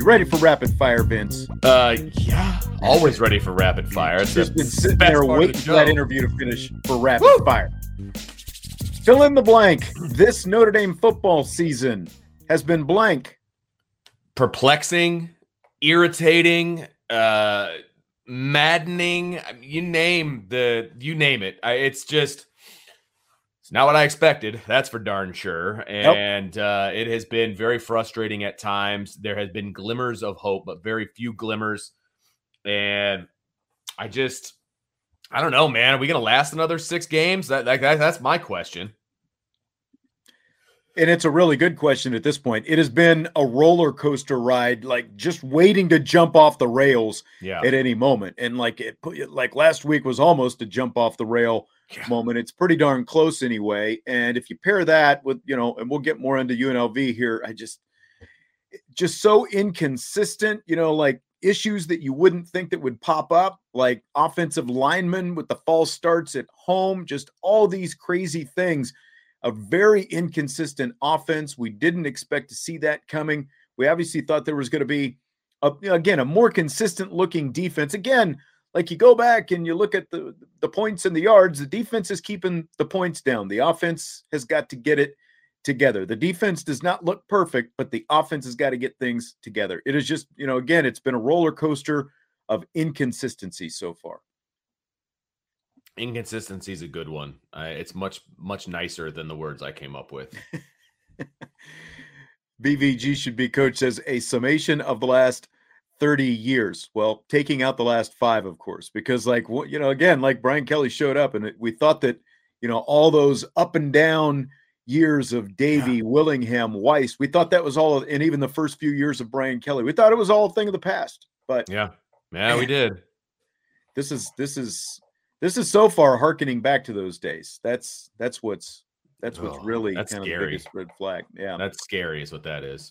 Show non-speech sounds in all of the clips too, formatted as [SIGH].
You ready for rapid fire, Vince? Uh, yeah, always ready for rapid fire. It's Just been sitting there waiting the for that interview to finish for rapid fire. Fill in the blank. This Notre Dame football season has been blank. perplexing, irritating, uh, maddening. You name the, you name it. I, it's just, it's not what I expected. That's for darn sure. And uh, it has been very frustrating at times. There has been glimmers of hope, but very few glimmers. And I just, I don't know, man. Are we going to last another six games? That, that, that that's my question. And it's a really good question at this point. It has been a roller coaster ride, like just waiting to jump off the rails Yeah. at any moment. And like it put like last week was almost to jump off the rail Yeah. moment. It's pretty darn close anyway. And if you pair that with, you know, and we'll get more into UNLV here, I just just so inconsistent, you know, like issues that you wouldn't think that would pop up, like offensive linemen with the false starts at home, just all these crazy things. A very inconsistent offense. We didn't expect to see that coming. We obviously thought there was going to be a, again a more consistent looking defense. Again, like you go back and you look at the the points and the yards, the defense is keeping the points down. The offense has got to get it together. The defense does not look perfect, but the offense has got to get things together. It is just, you know, again, it's been a roller coaster of inconsistency so far. Inconsistency is a good one. Uh, it's much much nicer than the words I came up with. [LAUGHS] BVG should be coach says a summation of the last 30 years. Well, taking out the last five, of course, because like what you know, again, like Brian Kelly showed up and we thought that you know all those up and down years of Davie, Willingham, Weiss, we thought that was all, and even the first few years of Brian Kelly, we thought it was all a thing of the past. But Yeah, yeah, we [LAUGHS] did. this is this is this is so far harkening back to those days. That's that's what's that's what's Oh, really that's kind of the scary. biggest red flag. Yeah. That's scary, is what that is.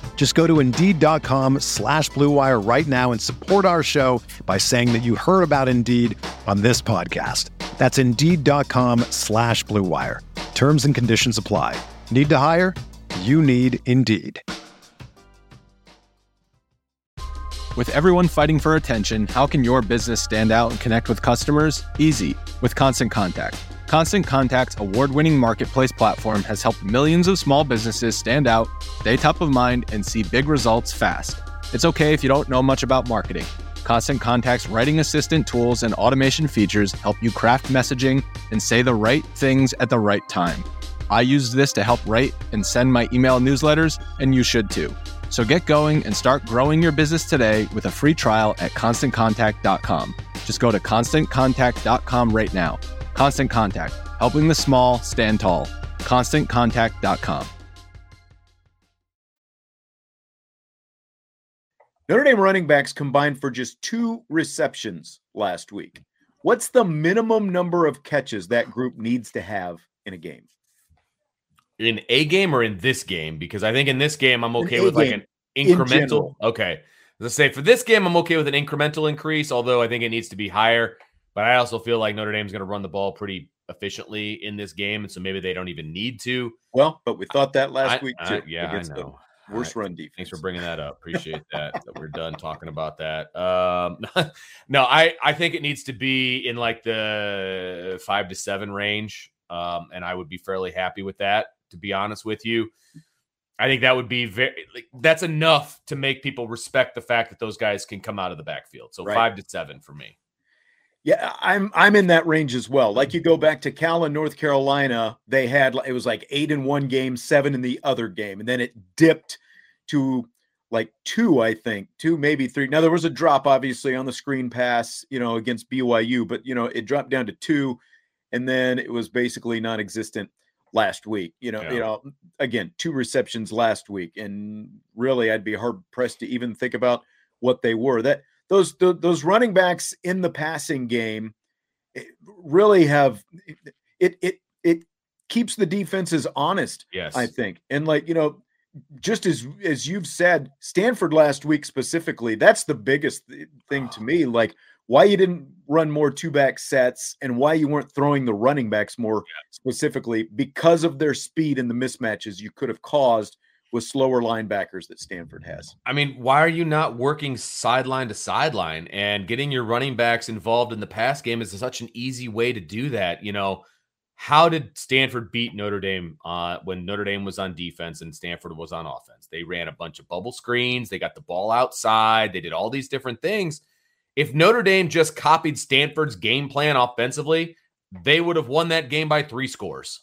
Just go to Indeed.com slash BlueWire right now and support our show by saying that you heard about Indeed on this podcast. That's Indeed.com slash BlueWire. Terms and conditions apply. Need to hire? You need Indeed. With everyone fighting for attention, how can your business stand out and connect with customers? Easy, with Constant Contact. Constant Contact's award winning marketplace platform has helped millions of small businesses stand out, stay top of mind, and see big results fast. It's okay if you don't know much about marketing. Constant Contact's writing assistant tools and automation features help you craft messaging and say the right things at the right time. I use this to help write and send my email newsletters, and you should too. So get going and start growing your business today with a free trial at constantcontact.com. Just go to constantcontact.com right now. Constant Contact, helping the small stand tall. ConstantContact.com. Notre Dame running backs combined for just two receptions last week. What's the minimum number of catches that group needs to have in a game? In a game or in this game? Because I think in this game, I'm okay with like an incremental. In okay. Let's say for this game, I'm okay with an incremental increase, although I think it needs to be higher. But I also feel like Notre Dame's going to run the ball pretty efficiently in this game, and so maybe they don't even need to. Well, but we thought that last I, week too. I, yeah, I know. Worst run defense. Thanks for bringing that up. Appreciate [LAUGHS] that. that we're done talking about that. Um, [LAUGHS] no, I I think it needs to be in like the five to seven range, um, and I would be fairly happy with that. To be honest with you, I think that would be very. Like, that's enough to make people respect the fact that those guys can come out of the backfield. So right. five to seven for me. Yeah, I'm I'm in that range as well. Like mm. you go back to Cal and North Carolina, they had it was like eight in one game, seven in the other game, and then it dipped to like two, I think, two maybe three. Now there was a drop, obviously, on the screen pass, you know, against BYU, but you know it dropped down to two, and then it was basically non-existent last week. You know, yeah. you know, again, two receptions last week, and really, I'd be hard pressed to even think about what they were. That those the, those running backs in the passing game eh, really have it it it keeps the defenses honest. Yes, I think, and like you know, just as as you've said, Stanford last week specifically, that's the biggest thing to me. Like why you didn't run more two back sets and why you weren't throwing the running backs more yeah. specifically because of their speed and the mismatches you could have caused with slower linebackers that Stanford has. I mean, why are you not working sideline to sideline and getting your running backs involved in the pass game is such an easy way to do that. You know, how did Stanford beat Notre Dame uh, when Notre Dame was on defense and Stanford was on offense? They ran a bunch of bubble screens, they got the ball outside, they did all these different things. If Notre Dame just copied Stanford's game plan offensively, they would have won that game by three scores.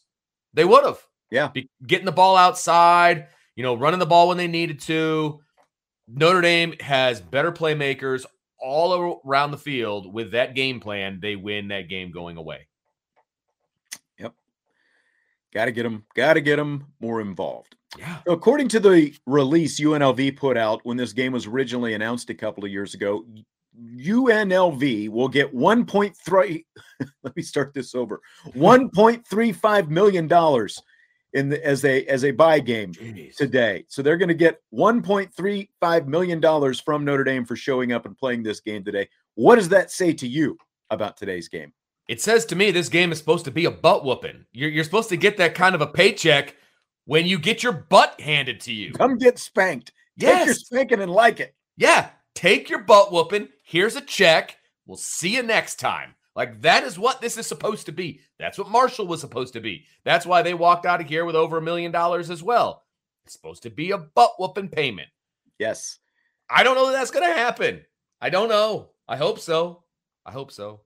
They would have. Yeah. Be- getting the ball outside, you know, running the ball when they needed to. Notre Dame has better playmakers all around the field with that game plan. They win that game going away. Yep. Got to get them, got to get them more involved. Yeah. According to the release UNLV put out when this game was originally announced a couple of years ago, UNLV will get 1.3 [LAUGHS] let me start this over. [LAUGHS] 1.35 million dollars in the, as a as a buy game Jeez. today. So they're going to get 1.35 million dollars from Notre Dame for showing up and playing this game today. What does that say to you about today's game? It says to me this game is supposed to be a butt whooping. You're, you're supposed to get that kind of a paycheck when you get your butt handed to you. Come get spanked. Yes. Take your spanking and like it. Yeah. Take your butt whooping. Here's a check. We'll see you next time. Like that is what this is supposed to be. That's what Marshall was supposed to be. That's why they walked out of here with over a million dollars as well. It's supposed to be a butt whooping payment. Yes. I don't know that that's going to happen. I don't know. I hope so. I hope so.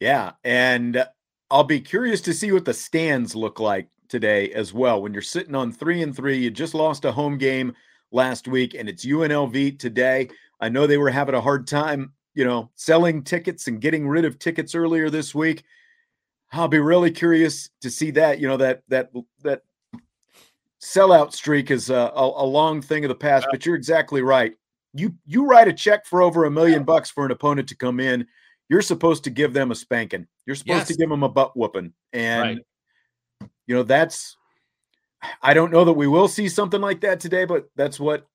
Yeah. And I'll be curious to see what the stands look like today as well. When you're sitting on three and three, you just lost a home game last week and it's UNLV today. I know they were having a hard time you know, selling tickets and getting rid of tickets earlier this week. I'll be really curious to see that. You know that that that sellout streak is a, a, a long thing of the past. But you're exactly right. You you write a check for over a million bucks for an opponent to come in. You're supposed to give them a spanking. You're supposed yes. to give them a butt whooping, and right. you know that's. I don't know that we will see something like that today, but that's what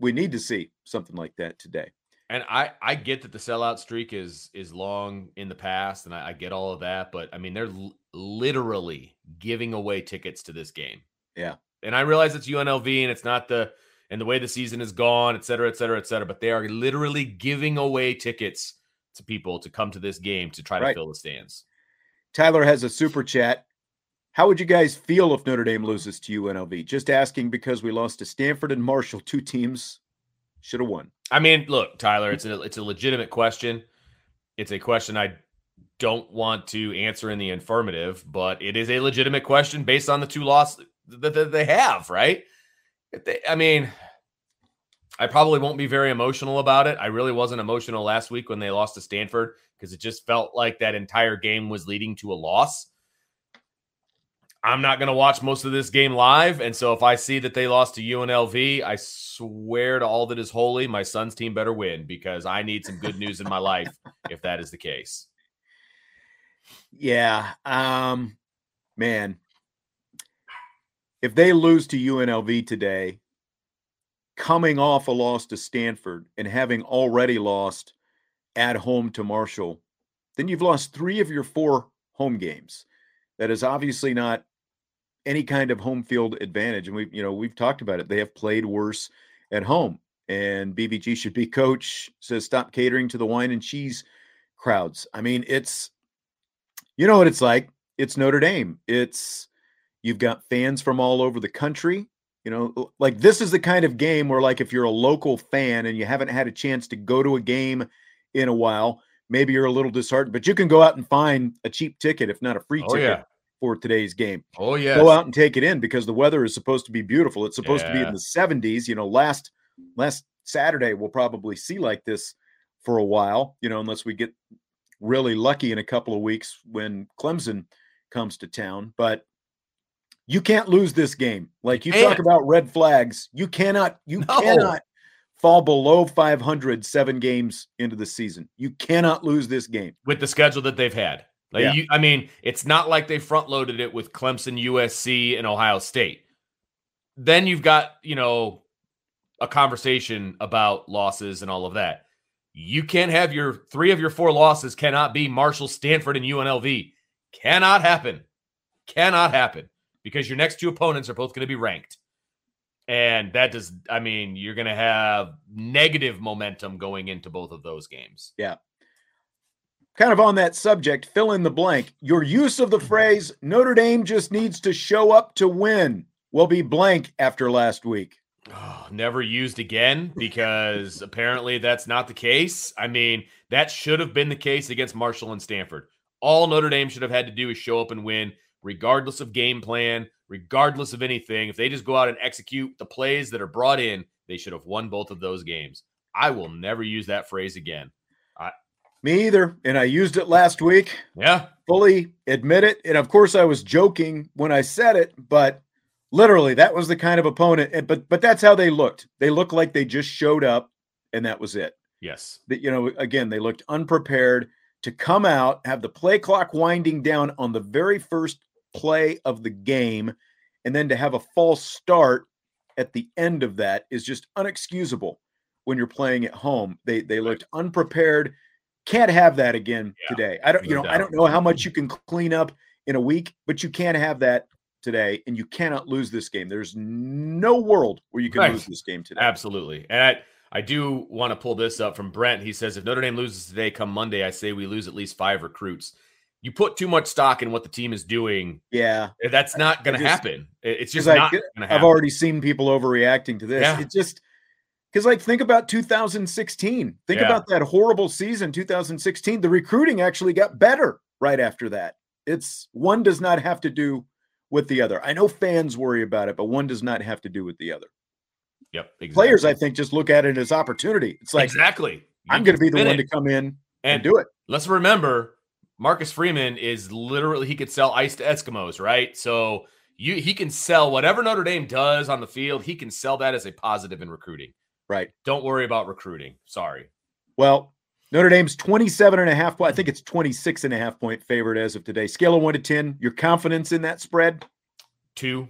we need to see something like that today. And I I get that the sellout streak is is long in the past, and I, I get all of that, but I mean they're l- literally giving away tickets to this game. Yeah, and I realize it's UNLV and it's not the and the way the season is gone, et cetera, et cetera, et cetera. But they are literally giving away tickets to people to come to this game to try right. to fill the stands. Tyler has a super chat. How would you guys feel if Notre Dame loses to UNLV? Just asking because we lost to Stanford and Marshall, two teams should have won. I mean, look, Tyler, it's a it's a legitimate question. It's a question I don't want to answer in the affirmative, but it is a legitimate question based on the two losses that, they have, right? They, I mean, I probably won't be very emotional about it. I really wasn't emotional last week when they lost to Stanford because it just felt like that entire game was leading to a loss. I'm not going to watch most of this game live. And so if I see that they lost to UNLV, I swear to all that is holy, my son's team better win because I need some good news in my life if that is the case. Yeah. Um, man, if they lose to UNLV today, coming off a loss to Stanford and having already lost at home to Marshall, then you've lost three of your four home games. That is obviously not any kind of home field advantage. And we've, you know, we've talked about it. They have played worse at home. And BBG should be coach says stop catering to the wine and cheese crowds. I mean, it's you know what it's like. It's Notre Dame. It's you've got fans from all over the country. You know, like this is the kind of game where, like, if you're a local fan and you haven't had a chance to go to a game in a while, maybe you're a little disheartened, but you can go out and find a cheap ticket, if not a free Oh, ticket, yeah. For today's game. Oh, yeah. Go out and take it in because the weather is supposed to be beautiful. It's supposed to be in the 70s. You know, last last Saturday we'll probably see like this for a while. You know, unless we get really lucky in a couple of weeks when Clemson comes to town. But you can't lose this game. Like you talk about red flags, you cannot. You No. cannot fall below 500 seven games into the season. You cannot lose this game. with the schedule that they've had. Like Yeah. you, I mean, it's not like they front loaded it with Clemson, USC, and Ohio State. Then you've got, you know, a conversation about losses and all of that. You can't have your three of your four losses cannot be Marshall, Stanford, and UNLV. Cannot happen. Cannot happen because your next two opponents are both going to be ranked. And that does, I mean, you're going to have negative momentum going into both of those games. Kind of on that subject, fill in the blank. Your use of the mm-hmm. phrase Notre Dame just needs to show up to win will be blank after last week. Oh, never used again because [LAUGHS] apparently that's not the case. I mean, that should have been the case against Marshall and Stanford. All Notre Dame should have had to do is show up and win, regardless of game plan, regardless of anything. If they just go out and execute the plays that are brought in, they should have won both of those games. I will never use that phrase again. Me either. And I used it last week, Yeah. fully admit it. And of course, I was joking when I said it, but literally, that was the kind of opponent. But but that's how they looked. They looked like they just showed up, and that was it. Yes. that you know again they looked unprepared to come out have the play clock winding down on the very first play of the game and then to have a false start at the end of that is just unexcusable when you're playing at home they they looked unprepared can't have that again Yeah, today i don't you no know i don't know how much you can clean up in a week but you can't have that today and you cannot lose this game there's no world where you can Right. lose this game today Absolutely. And I, I do want to pull this up from Brent. He says, if Notre Dame loses today, come Monday, I say we lose at least five recruits. You put too much stock in what the team is doing. yeah eh, That's not going to happen. It's just I not to I've already seen people overreacting to this. Yeah. It just because, like, think about 2016. Think Yeah. about that horrible season, 2016. The recruiting actually got better right after that. It's one does not have to do with the other. I know fans worry about it, but one does not have to do with the other. Yep. Exactly. Players, I think, just look at it as opportunity. It's like exactly. You I'm going to be the one it. to come in and, and do it. let's remember Marcus Freeman is literally he could sell ice to Eskimos, right? So you he can sell whatever Notre Dame does on the field, he can sell that as a positive in recruiting. Right. Don't worry about recruiting. Sorry. Well, Notre Dame's 27 and a half. point- I think it's 26 and a half point favorite as of today. Scale of one to 10. Your confidence in that spread? Two,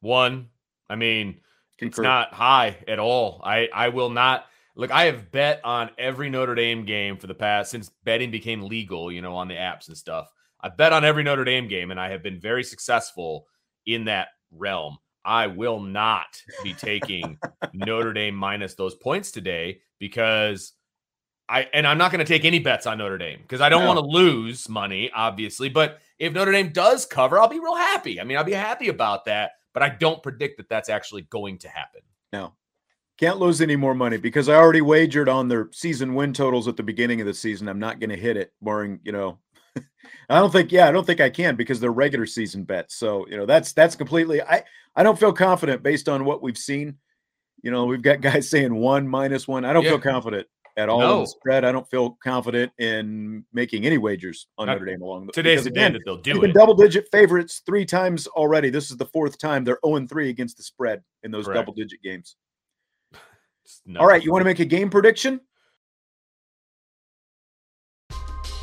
one. I mean, it's not high at all. I I will not look. I have bet on every Notre Dame game for the past since betting became legal. You know, on the apps and stuff. I bet on every Notre Dame game, and I have been very successful in that realm. I will not be taking Notre Dame minus those points today because I and I'm not going to take any bets on Notre Dame because I don't No. want to lose money, obviously. But if Notre Dame does cover, I'll be real happy. I mean, I'll be happy about that. But I don't predict that that's actually going to happen. No. Can't lose any more money because I already wagered on their season win totals at the beginning of the season. I'm not going to hit it, barring, you know, I don't think, yeah, I don't think I can because they're regular season bets. So, you know, that's that's completely I I don't feel confident based on what we've seen. You know, we've got [LAUGHS] guys saying one minus one. I don't Yeah. feel confident at all in the spread. I don't feel confident in making any wagers on Not- Notre Dame along the Today's the day that they'll do been it. double digit favorites three times already. This is the fourth time they're 0 3 against the spread in those Correct. double digit games. [LAUGHS] All right, you want to make a game prediction?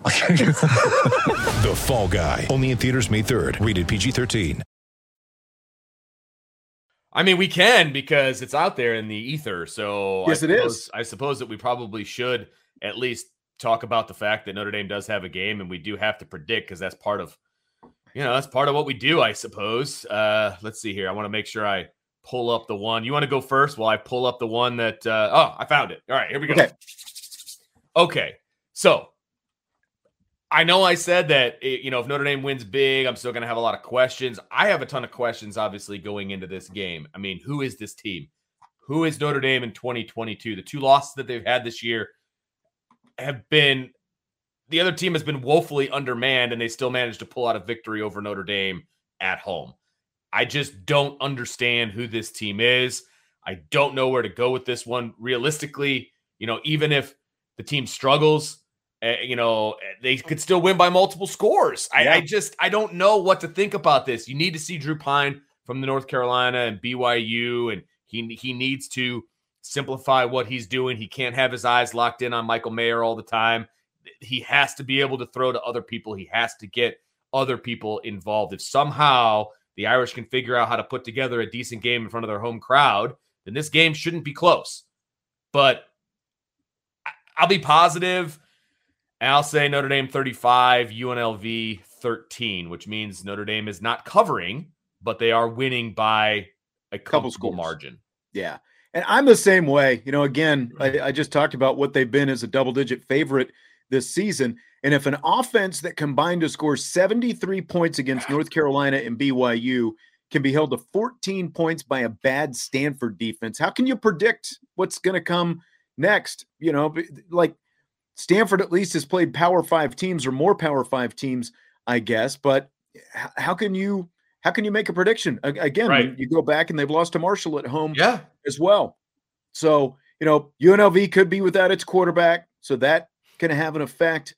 [LAUGHS] The Fall Guy. Only in theaters May 3rd. Rated PG 13. I mean, we can because it's out there in the ether. So Yes, I it is. I suppose that we probably should at least talk about the fact that Notre Dame does have a game, and we do have to predict because that's part of, you know, that's part of what we do, I suppose. Uh, let's see here. I want to make sure I pull up the one. You want to go first while I pull up the one that? Uh, oh, I found it. All right, here we go. Okay. Okay, so I know I said that eh, you know if Notre Dame wins big, I'm still going to have a lot of questions. I have a ton of questions, obviously, going into this game. I mean, who is this team? Who is Notre Dame in 2022? The two losses that they've had this year have been the other team has been woefully undermanned, and they still managed to pull out a victory over Notre Dame at home. I just don't understand who this team is. I don't know where to go with this one. Realistically, you know, even if the team struggles, uh, you know, eh, they mm. could still win by multiple scores. I, I just I don't know what to think about this. You need to see Drew Pyne from the North Carolina and BYU, and he he needs to simplify what he's doing. He can't have his eyes locked in on Michael Mayer all the time. He has to be able to throw to other people. He has to get other people involved. If somehow the Irish can figure out how to put together a decent game in front of their home crowd, then this game shouldn't be close. But I'll be positive, I'll say Notre Dame 35, UNLV 13, which means Notre Dame is not covering, but they are winning by a Couple comfortable scores. margin. Yeah. And I'm the same way. You know, again, I, I just talked about what they've been as a double digit favorite this season. And if an offense that combined to score 73 points against North Carolina and BYU can be held to 14 points by a bad Stanford defense, how can you predict what's going to come next? You know, like Stanford at least has played Power Five teams or more Power Five teams, I guess. But how can you how can you make a prediction again? Right. you go back and they've lost to Marshall at home Yeah. as well. So, you know, UNLV could be without its quarterback, so that can have an effect.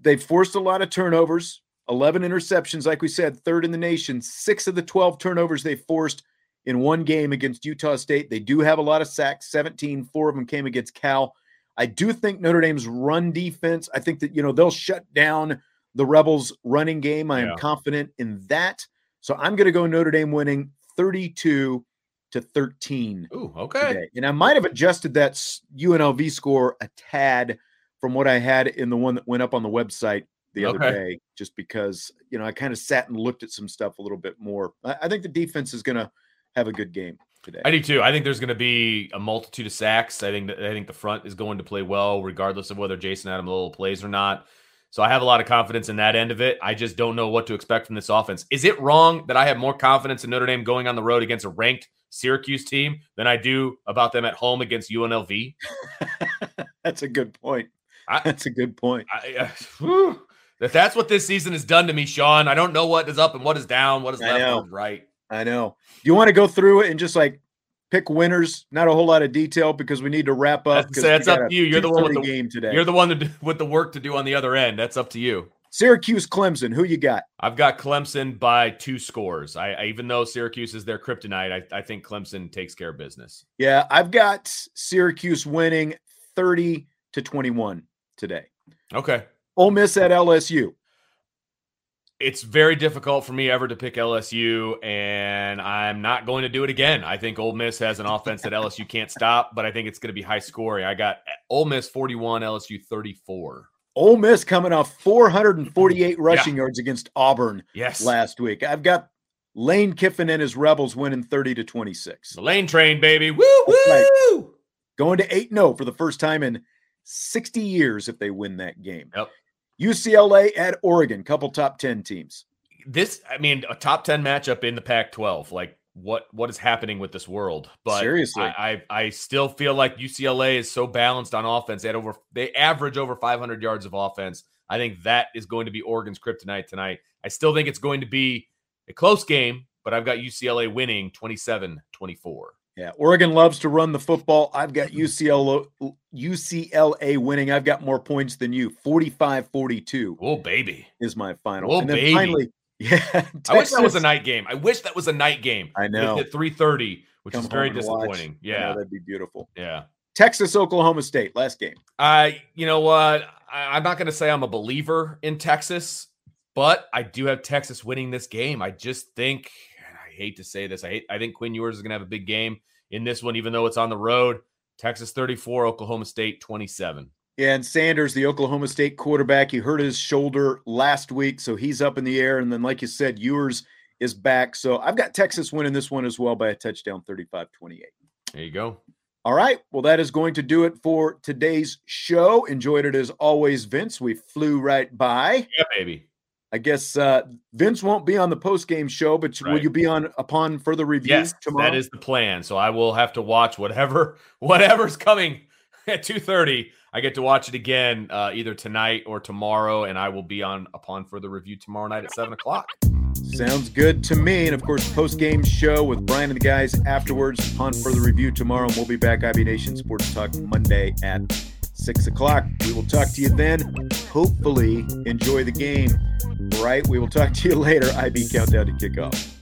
They've forced a lot of turnovers, 11 interceptions, like we said, third in the nation. Six of the 12 turnovers they forced in one game against Utah State. They do have a lot of sacks, 17, four of them came against Cal. I do think Notre Dame's run defense, I think that, you know, they'll shut down the Rebels' running game. I am Yeah. confident in that. So I'm going to go Notre Dame winning 32 to 13 Ooh, okay. today. And I might have adjusted that UNLV score a tad from what I had in the one that went up on the website the other Okay. day, just because, you know, I kind of sat and looked at some stuff a little bit more. I, I think the defense is going to have a good game today. I do too. I think there's going to be a multitude of sacks. I think that, I think the front is going to play well, regardless of whether Jayson Ademilola plays or not. So I have a lot of confidence in that end of it. I just don't know what to expect from this offense. Is it wrong that I have more confidence in Notre Dame going on the road against a ranked Syracuse team than I do about them at home against UNLV? [LAUGHS] That's a good point. I- [LAUGHS] That's a good point. I, uh, if that's what this season has done to me, Sean, I don't know what is up and what is down, what is I left, know. is right. I know. Do you want to go through it and just like pick winners? Not a whole lot of detail because we need to wrap up. That's, that's up to you. You're the one with the game today. You're the one with the work to do on the other end. That's up to you. Syracuse Clemson. Who you got? I've got Clemson by two scores. I, I even though Syracuse is their kryptonite, I, I think Clemson takes care of business. Yeah, I've got Syracuse winning 30 to 21 today. Okay. Ole Miss at LSU. It's very difficult for me ever to pick LSU, and I'm not going to do it again. I think Ole Miss has an offense that LSU can't stop, but I think it's going to be high scoring. I got Ole Miss 41, LSU 34. Ole Miss coming off 448 rushing yards against Auburn Yes. last week. I've got Lane Kiffin and his Rebels winning 30 to 26. The lane train, baby. Woo, That's right. woo. Going to 8 0 for the first time in 60 years if they win that game. Yep. UCLA at Oregon, couple top 10 teams. This, I mean, a top 10 matchup in the Pac 12. Like, what what is happening with this world? But Seriously. I, I I still feel like UCLA is so balanced on offense. They had over they average over 500 yards of offense. I think that is going to be Oregon's kryptonite tonight. I still think it's going to be a close game, but I've got UCLA winning 27-24. Yeah, Oregon loves to run the football. I've got UCLA, UCLA winning. I've got more points than you. 45-42 Oh baby. is my final. Oh, baby. finally, [LAUGHS] yeah, I wish that was a night game. I wish that was a night game. I know. At 3:30, which Come is very disappointing. I know, Yeah. that'd be beautiful. Yeah. Texas, Oklahoma State, last game. I, you know what? I, I'm not going to say I'm a believer in Texas, but I do have Texas winning this game. I just think, hate to say this, I hate, I think Quinn Ewers is going to have a big game in this one, even though it's on the road. Texas 34, Oklahoma State 27. Yeah, and Sanders, the Oklahoma State quarterback, he hurt his shoulder last week, so he's up in the air. And then, like you said, Ewers is back. So I've got Texas winning this one as well by a touchdown, 35 28. There you go. All right. Well, that is going to do it for today's show. Enjoyed it as always, Vince. We flew right by. Yeah, baby. I guess uh, Vince won't be on the post game show, but will you be on upon further review Yes, tomorrow? that is the plan. So I will have to watch whatever [LAUGHS] whatever's coming [LAUGHS] at 2:30. I get to watch it again uh, either tonight or tomorrow, and I will be on upon further review tomorrow night at seven o'clock. Sounds good to me. And of course, post game show with Brian and the guys afterwards upon further review tomorrow. And we'll be back, IB Nation Sports Talk Monday at six o'clock. We will talk to you then. Hopefully, enjoy the game. Right? We will talk to you [LAUGHS] later. IB Countdown to Kickoff.